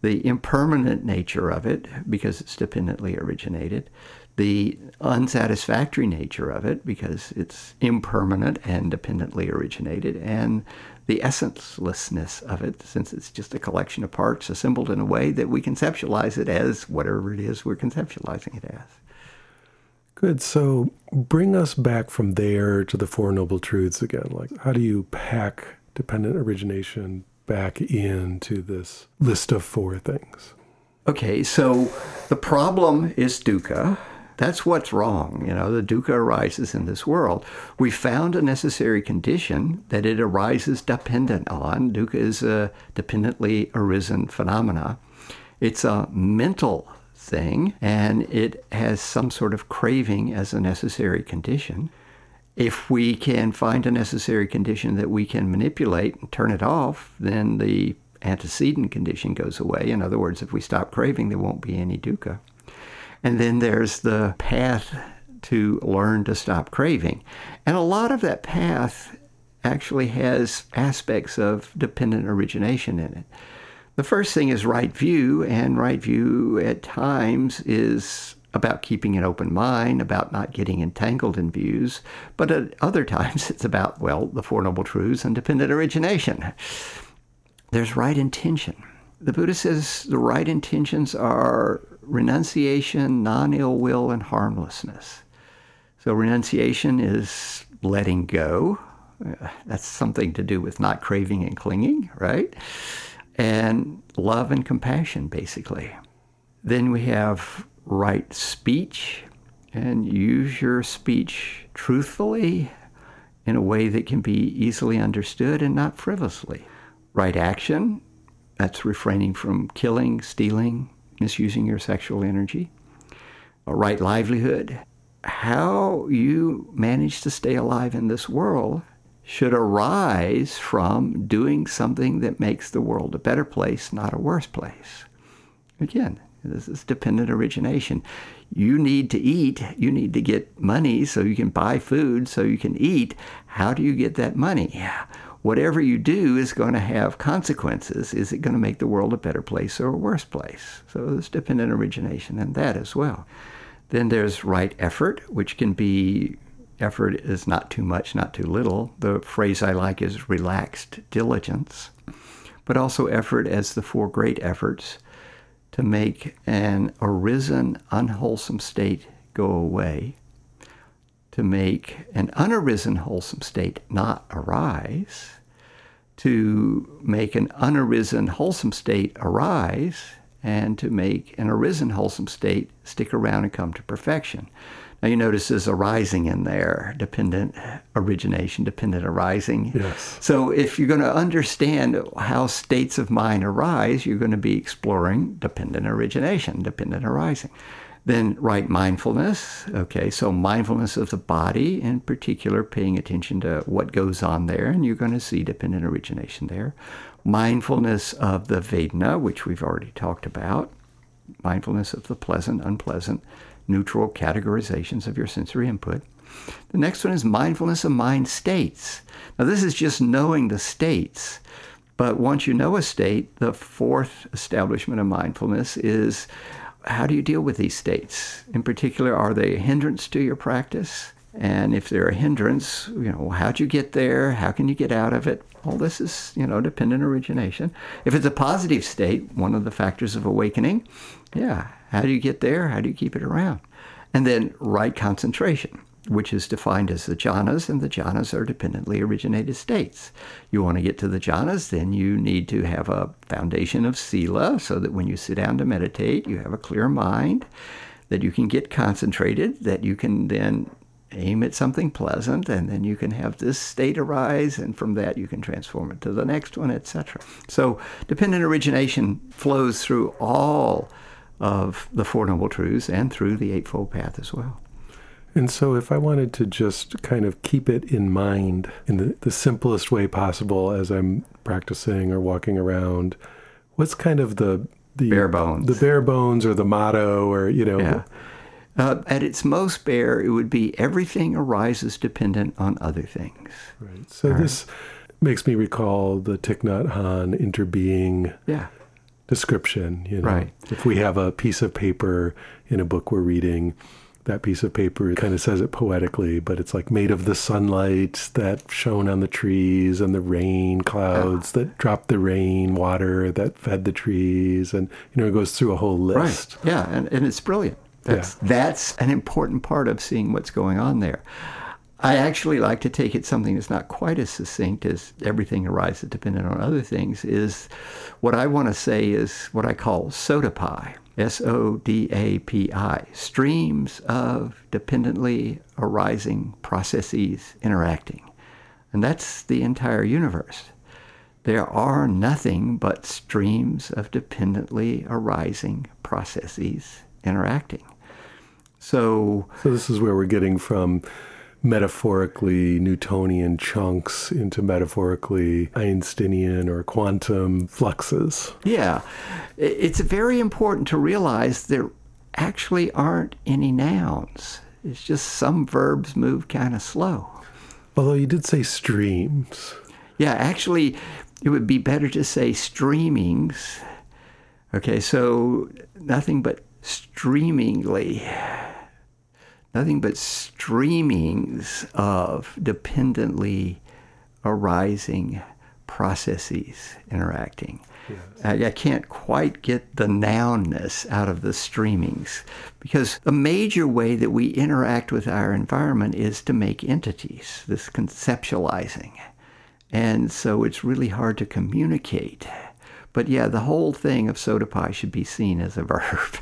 The impermanent nature of it, because it's dependently originated, the unsatisfactory nature of it because it's impermanent and dependently originated, and the essencelessness of it since it's just a collection of parts assembled in a way that we conceptualize it as whatever it is we're conceptualizing it as. Good. So bring us back from there to the Four Noble Truths again. Like, how do you pack dependent origination back into this list of four things? Okay, so the problem is dukkha. That's what's wrong. You know, the dukkha arises in this world. We found a necessary condition that it arises dependent on. Dukkha is a dependently arisen phenomena. It's a mental thing, and it has some sort of craving as a necessary condition. If we can find a necessary condition that we can manipulate and turn it off, then the antecedent condition goes away. In other words, if we stop craving, there won't be any dukkha. And then there's the path to learn to stop craving. And a lot of that path actually has aspects of dependent origination in it. The first thing is right view, and right view at times is about keeping an open mind, about not getting entangled in views, but at other times it's about, well, the Four Noble Truths and dependent origination. There's right intention. The Buddha says the right intentions are renunciation, non ill will, and harmlessness. So, renunciation is letting go. That's something to do with not craving and clinging, right? And love and compassion, basically. Then we have right speech, and use your speech truthfully in a way that can be easily understood and not frivolously. Right action, that's refraining from killing, stealing, misusing your sexual energy. A right livelihood. How you manage to stay alive in this world should arise from doing something that makes the world a better place, not a worse place. Again, this is dependent origination. You need to eat. You need to get money so you can buy food so you can eat. How do you get that money? Whatever you do is going to have consequences. Is it going to make the world a better place or a worse place? So there's dependent origination in that as well. Then there's right effort, which can be effort is not too much, not too little. The phrase I like is relaxed diligence, but also effort as the four great efforts to make an arisen, unwholesome state go away, to make an unarisen, wholesome state not arise, to make an unarisen, wholesome state arise, and to make an arisen, wholesome state stick around and come to perfection. Now you notice there's arising in there, dependent origination, dependent arising. Yes. So if you're going to understand how states of mind arise, you're going to be exploring dependent origination, dependent arising. Then right mindfulness. Okay, so mindfulness of the body, in particular, paying attention to what goes on there, and you're going to see dependent origination there. Mindfulness of the Vedana, which we've already talked about. Mindfulness of the pleasant, unpleasant, neutral categorizations of your sensory input. The next one is mindfulness of mind states. Now, this is just knowing the states. But once you know a state, the fourth establishment of mindfulness is how do you deal with these states? In particular, are they a hindrance to your practice? And if they're a hindrance, you know, how'd you get there? How can you get out of it? All this is, you know, dependent origination. If it's a positive state, one of the factors of awakening, yeah, how do you get there? How do you keep it around? And then right concentration which is defined as the jhanas, and the jhanas are dependently originated states. You want to get to the jhanas, then you need to have a foundation of sila so that when you sit down to meditate, you have a clear mind, that you can get concentrated, that you can then aim at something pleasant, and then you can have this state arise, and from that you can transform it to the next one, etc. So dependent origination flows through all of the Four Noble Truths and through the Eightfold Path as well. And so, if I wanted to just kind of keep it in mind in the, the simplest way possible as I'm practicing or walking around, what's kind of the the bare bones, the bare bones, or the motto, or you know, yeah. Uh, at its most bare, it would be everything arises dependent on other things. Right. So All this right. makes me recall the Thich Nhat Hanh interbeing yeah. description. You know, right. if we have a piece of paper in a book we're reading that piece of paper kind of says it poetically, but it's like made of the sunlight that shone on the trees and the rain clouds yeah. that dropped the rain water that fed the trees. And, you know, it goes through a whole list. Right. Yeah. And, and it's brilliant. That's, yeah. that's an important part of seeing what's going on there. I actually like to take it something that's not quite as succinct as everything arises dependent on other things is what I want to say is what I call sodapi. S O D A P I, streams of dependently arising processes interacting. And that's the entire universe. There are nothing but streams of dependently arising processes interacting. So, so this is where we're getting from metaphorically Newtonian chunks into metaphorically Einsteinian or quantum fluxes. Yeah. It's very important to realize there actually aren't any nouns. It's just some verbs move kind of slow. Although you did say streams. Yeah, actually, it would be better to say streamings. Okay, so nothing but streamingly nothing but streamings of dependently arising processes interacting. Yes. I, I, can't quite get the nounness out of the streamings because a major way that we interact with our environment is to make entities, this conceptualizing. And so it's really hard to communicate. But yeah, the whole thing of SODAPI should be seen as a verb.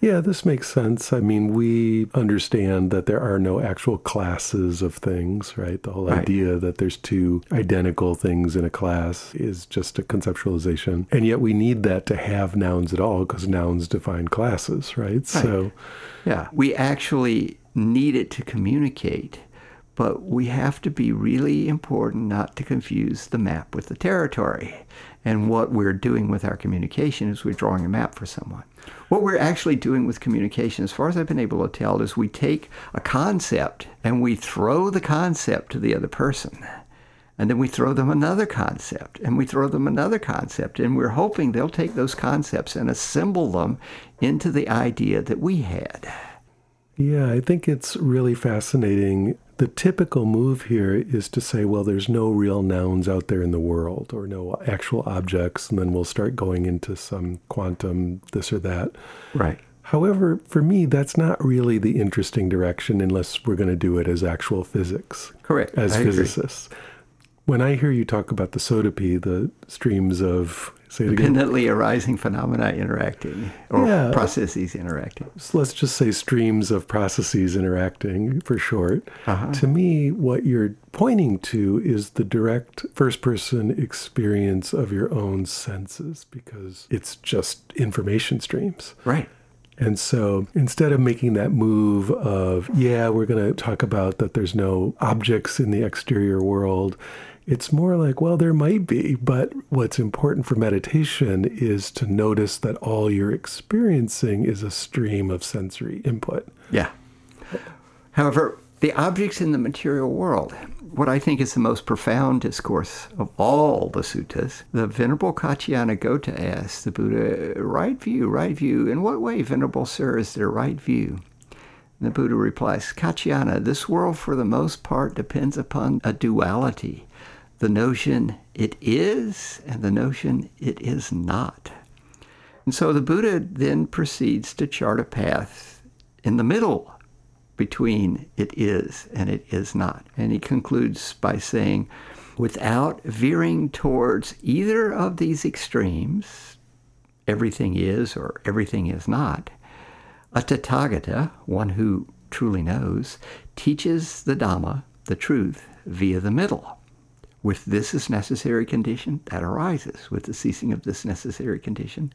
Yeah, this makes sense. I mean, we understand that there are no actual classes of things, right? The whole right. idea that there's two identical things in a class is just a conceptualization. And yet we need that to have nouns at all because nouns define classes, right? right? So, yeah, we actually need it to communicate. But we have to be really important not to confuse the map with the territory. And what we're doing with our communication is we're drawing a map for someone. What we're actually doing with communication, as far as I've been able to tell, is we take a concept and we throw the concept to the other person. And then we throw them another concept and we throw them another concept. And we're hoping they'll take those concepts and assemble them into the idea that we had. Yeah, I think it's really fascinating the typical move here is to say, well, there's no real nouns out there in the world or no actual objects, and then we'll start going into some quantum this or that. Right. However, for me, that's not really the interesting direction unless we're going to do it as actual physics. Correct. As I physicists. Agree. When I hear you talk about the SODAPI, the streams of independently arising phenomena interacting or yeah. processes interacting. So let's just say streams of processes interacting for short. Uh-huh. To me, what you're pointing to is the direct first person experience of your own senses because it's just information streams. Right. And so instead of making that move of, yeah, we're going to talk about that there's no objects in the exterior world it's more like, well, there might be, but what's important for meditation is to notice that all you're experiencing is a stream of sensory input. Yeah. However, the objects in the material world, what I think is the most profound discourse of all the suttas, the Venerable Kaccayana Gotta asks the Buddha, right view, right view. In what way, Venerable Sir, is there right view? And the Buddha replies, Kaccayana, this world for the most part depends upon a duality the notion it is and the notion it is not. And so the Buddha then proceeds to chart a path in the middle between it is and it is not. And he concludes by saying, without veering towards either of these extremes, everything is or everything is not, a Tathagata, one who truly knows, teaches the Dhamma, the truth, via the middle. With this as necessary condition, that arises. With the ceasing of this necessary condition,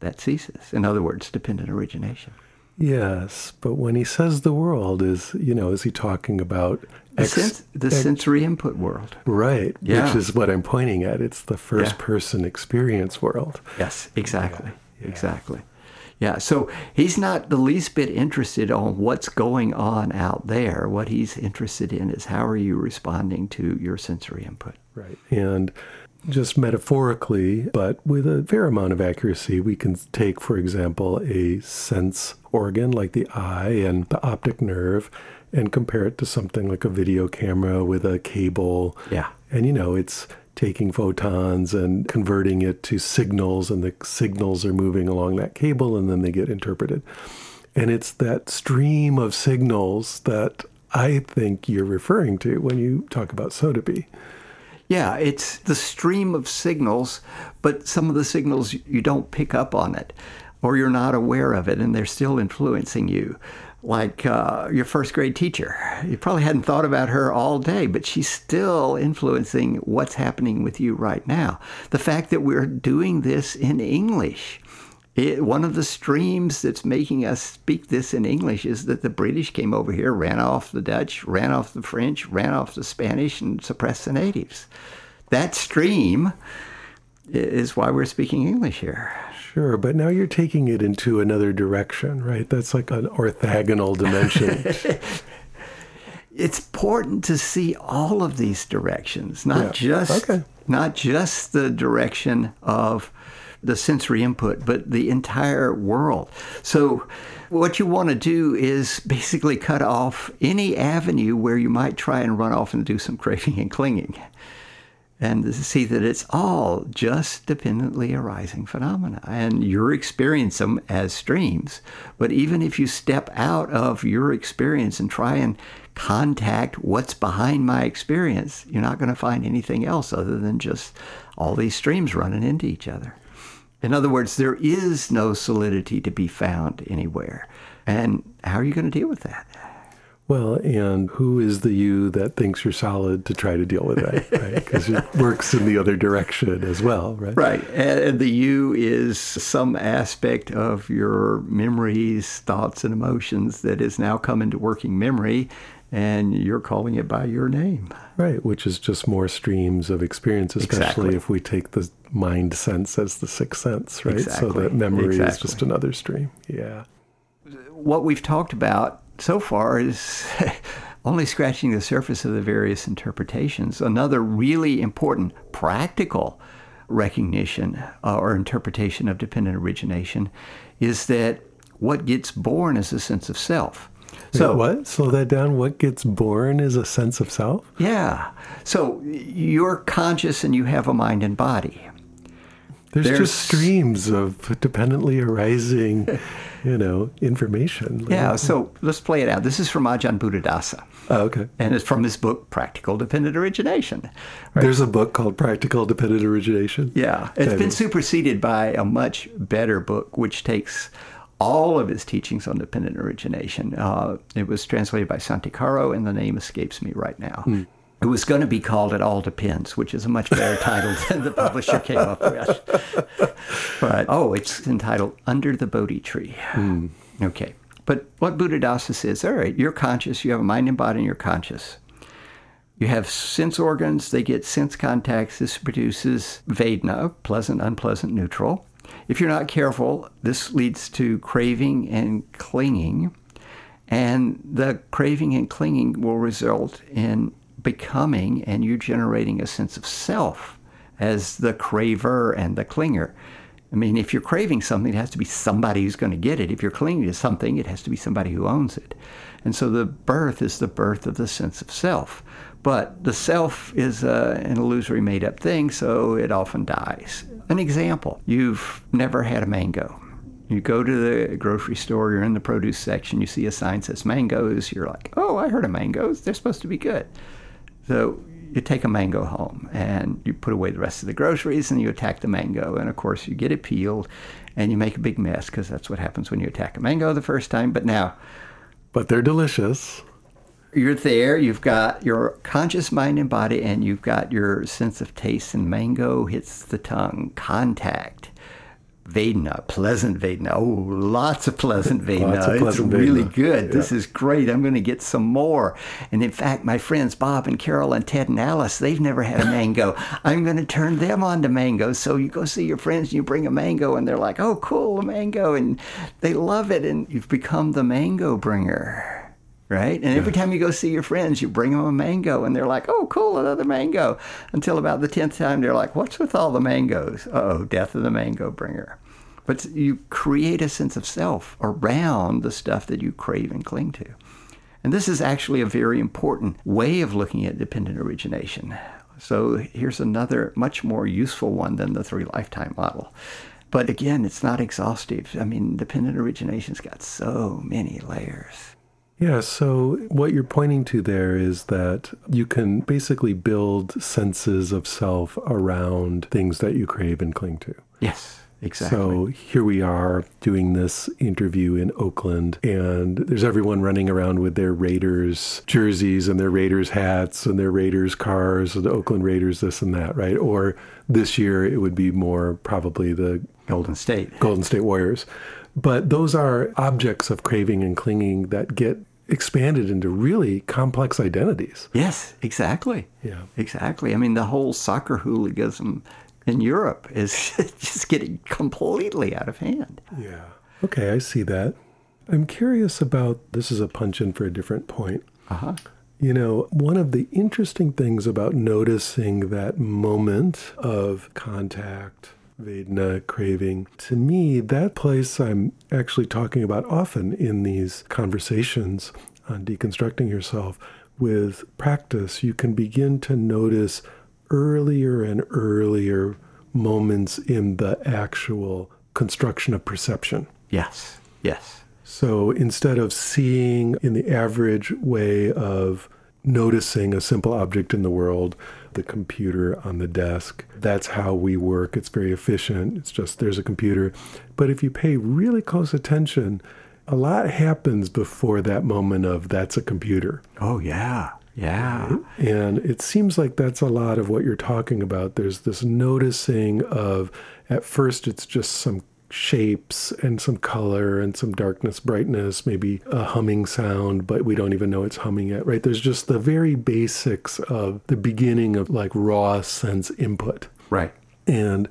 that ceases. In other words, dependent origination. Yes, but when he says the world, is you know, is he talking about the, ex, sens- the ex, sensory input world? Right, yeah. which is what I'm pointing at. It's the first yeah. person experience world. Yes, exactly, yeah. exactly. Yeah, so he's not the least bit interested on what's going on out there. What he's interested in is how are you responding to your sensory input. Right. And just metaphorically, but with a fair amount of accuracy, we can take, for example, a sense organ like the eye and the optic nerve and compare it to something like a video camera with a cable. Yeah. And, you know, it's taking photons and converting it to signals, and the signals are moving along that cable and then they get interpreted. And it's that stream of signals that I think you're referring to when you talk about SODAPI. Yeah, it's the stream of signals, but some of the signals you don't pick up on it or you're not aware of it and they're still influencing you. Like uh, your first grade teacher. You probably hadn't thought about her all day, but she's still influencing what's happening with you right now. The fact that we're doing this in English it, one of the streams that's making us speak this in English is that the British came over here, ran off the Dutch, ran off the French, ran off the Spanish, and suppressed the natives. That stream is why we're speaking English here. Sure, but now you're taking it into another direction, right? That's like an orthogonal dimension. it's important to see all of these directions, not yeah. just okay. not just the direction of the sensory input, but the entire world. So, what you want to do is basically cut off any avenue where you might try and run off and do some craving and clinging. And see that it's all just dependently arising phenomena. And you're experiencing them as streams. But even if you step out of your experience and try and contact what's behind my experience, you're not going to find anything else other than just all these streams running into each other. In other words, there is no solidity to be found anywhere. And how are you going to deal with that? Well, and who is the you that thinks you're solid to try to deal with that, right? Because it works in the other direction as well, right? Right. And the you is some aspect of your memories, thoughts, and emotions that has now come into working memory and you're calling it by your name. Right, which is just more streams of experience, especially exactly. if we take the mind sense as the sixth sense, right? Exactly. So that memory exactly. is just another stream. Yeah. What we've talked about so far is only scratching the surface of the various interpretations. Another really important practical recognition uh, or interpretation of dependent origination is that what gets born is a sense of self. So what? Slow that down. What gets born is a sense of self. Yeah. So you're conscious and you have a mind and body. There's, There's just streams of dependently arising, you know, information. Yeah. So let's play it out. This is from Ajahn Buddhadasa. Oh, okay. And it's from his book Practical Dependent Origination. Right? There's a book called Practical Dependent Origination. Yeah. It's been superseded by a much better book, which takes all of his teachings on dependent origination. Uh, it was translated by Santikaro, and the name escapes me right now. Mm. It was going to be called It All Depends, which is a much better title than the publisher came up with. But, oh, it's entitled Under the Bodhi Tree. Mm. Okay. But what Buddhadasa says, all right, you're conscious, you have a mind and body, and you're conscious. You have sense organs, they get sense contacts. This produces Vedana, pleasant, unpleasant, neutral. If you're not careful, this leads to craving and clinging. And the craving and clinging will result in becoming and you generating a sense of self as the craver and the clinger. I mean, if you're craving something, it has to be somebody who's going to get it. If you're clinging to something, it has to be somebody who owns it. And so the birth is the birth of the sense of self. But the self is uh, an illusory made up thing, so it often dies. An example you've never had a mango. You go to the grocery store, you're in the produce section, you see a sign that says mangoes, you're like, oh, I heard of mangoes, they're supposed to be good. So you take a mango home and you put away the rest of the groceries and you attack the mango. And of course, you get it peeled and you make a big mess because that's what happens when you attack a mango the first time. But now, but they're delicious you're there, you've got your conscious mind and body, and you've got your sense of taste, and mango hits the tongue, contact. Vedana, pleasant Vedana. Oh, lots of pleasant Vedana. it's really good. Yeah. This is great. I'm going to get some more. And in fact, my friends Bob and Carol and Ted and Alice, they've never had a mango. I'm going to turn them on to mango. So you go see your friends and you bring a mango, and they're like, oh, cool, a mango. And they love it. And you've become the mango bringer right? And every time you go see your friends, you bring them a mango, and they're like, "Oh, cool, another mango." Until about the tenth time, they're like, "What's with all the mangoes?" Oh, death of the mango bringer. But you create a sense of self around the stuff that you crave and cling to. And this is actually a very important way of looking at dependent origination. So here's another much more useful one than the three lifetime model. But again, it's not exhaustive. I mean, dependent origination's got so many layers. Yeah, so what you're pointing to there is that you can basically build senses of self around things that you crave and cling to. Yes. Exactly. So here we are doing this interview in Oakland, and there's everyone running around with their Raiders jerseys and their Raiders hats and their Raiders cars, and the Oakland Raiders, this and that, right? Or this year it would be more probably the Golden State. Golden State Warriors. But those are objects of craving and clinging that get expanded into really complex identities. Yes, exactly. Yeah. Exactly. I mean, the whole soccer hooliganism in Europe is just getting completely out of hand. Yeah. Okay, I see that. I'm curious about this is a punch in for a different point. Uh-huh. You know, one of the interesting things about noticing that moment of contact, Vedana, craving, to me, that place I'm actually talking about often in these conversations on deconstructing yourself with practice, you can begin to notice earlier and earlier moments in the actual construction of perception. Yes, yes. So instead of seeing in the average way of noticing a simple object in the world, the computer on the desk, that's how we work. It's very efficient. It's just there's a computer. But if you pay really close attention, a lot happens before that moment of that's a computer. Oh, yeah. Yeah. And it seems like that's a lot of what you're talking about. There's this noticing of, at first, it's just some shapes and some color and some darkness, brightness, maybe a humming sound, but we don't even know it's humming yet, right? There's just the very basics of the beginning of like raw sense input. Right. And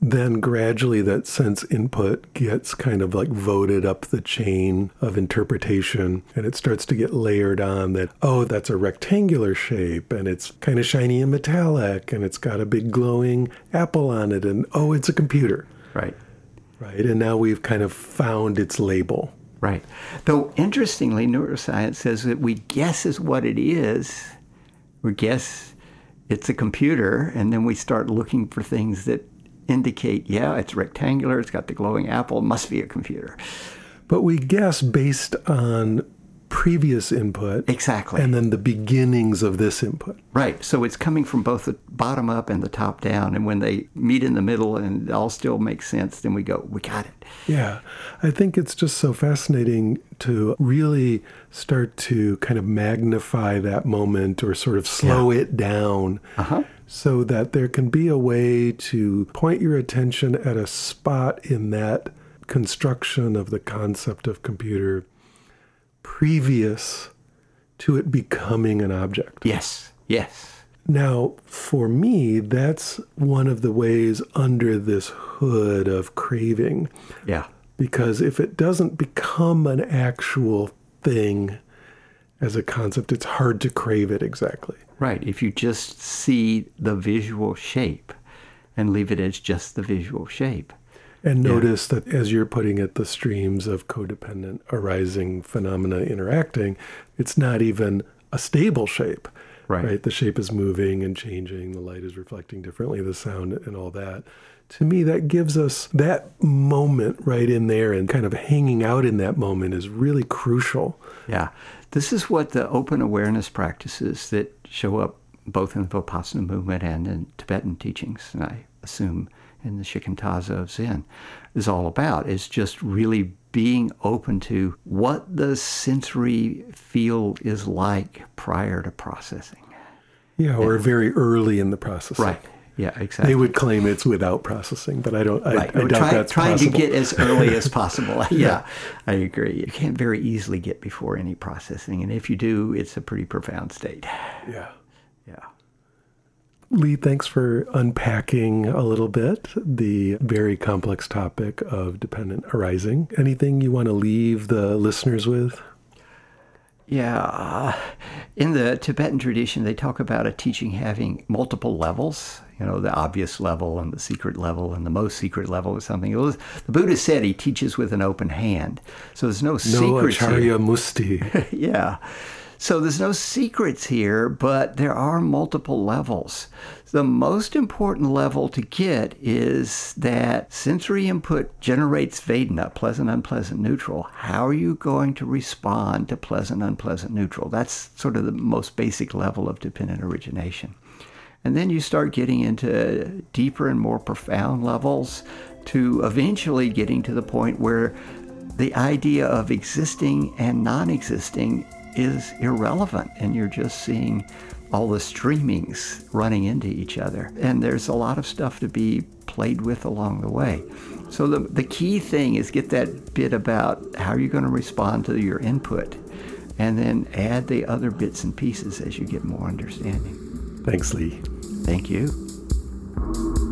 then gradually that sense input gets kind of like voted up the chain of interpretation and it starts to get layered on that oh that's a rectangular shape and it's kind of shiny and metallic and it's got a big glowing apple on it and oh it's a computer Right. Right and now we've kind of found its label Right. Though interestingly, neuroscience says that we guess is what it is. We guess it's a computer, and then we start looking for things that indicate, yeah, it's rectangular, it's got the glowing apple, must be a computer. but we guess based on previous input Exactly. and then the beginnings of this input right. So it's coming from both the bottom up and the top down. And when they meet in the middle and it all still makes sense, then we go, we got it. Yeah, I think it's just so fascinating to really start to kind of magnify that moment or sort of slow it down Uh-huh. so that there can be a way to point your attention at a spot in that construction of the concept of computer previous to it becoming an object. Yes. Yes. Now, for me, that's one of the ways under this hood of craving Yeah. because if it doesn't become an actual thing as a concept, it's hard to crave it exactly. Right. If you just see the visual shape and leave it as just the visual shape. And notice that as you're putting it, the streams of codependent arising phenomena interacting, it's not even a stable shape. Right. The shape is moving and changing, the light is reflecting differently, the sound and all that. To me, that gives us that moment right in there and kind of hanging out in that moment is really crucial. Yeah. This is what the open awareness practices that show up both in the Vipassana movement and in Tibetan teachings, and I assume in the Shikantaza of Zen, is all about, is just really being open to what the sensory field is like prior to processing. Yeah, or very early in the process. Right. Yeah, exactly. They would claim it's without processing, but I don't. I, Right. I doubt try- that's trying possible. to get as early as possible. yeah, I agree. You can't very easily get before any processing, and if you do, it's a pretty profound state. yeah. Yeah. Leigh, thanks for unpacking a little bit the very complex topic of dependent arising. Anything you want to leave the listeners with? Yeah. uh, In the Tibetan tradition, they talk about a teaching having multiple levels. You know, the obvious level and the secret level and the most secret level or something. Was- The Buddha said he teaches with an open hand. So there's no secret. No. Acharya Musti. yeah. So there's no secrets here, but there are multiple levels. The most important level to get is that sensory input generates Vedana, pleasant, unpleasant, neutral. How are you going to respond to pleasant, unpleasant, neutral? That's sort of the most basic level of dependent origination. And then you start getting into deeper and more profound levels to eventually getting to the point where the idea of existing and non existing is irrelevant and you're just seeing all the streamings running into each other. And there's a lot of stuff to be played with along the way. So the, the key thing is get that bit about how you're going to respond to your input and then add the other bits and pieces as you get more understanding. Thanks, Leigh. Thank you.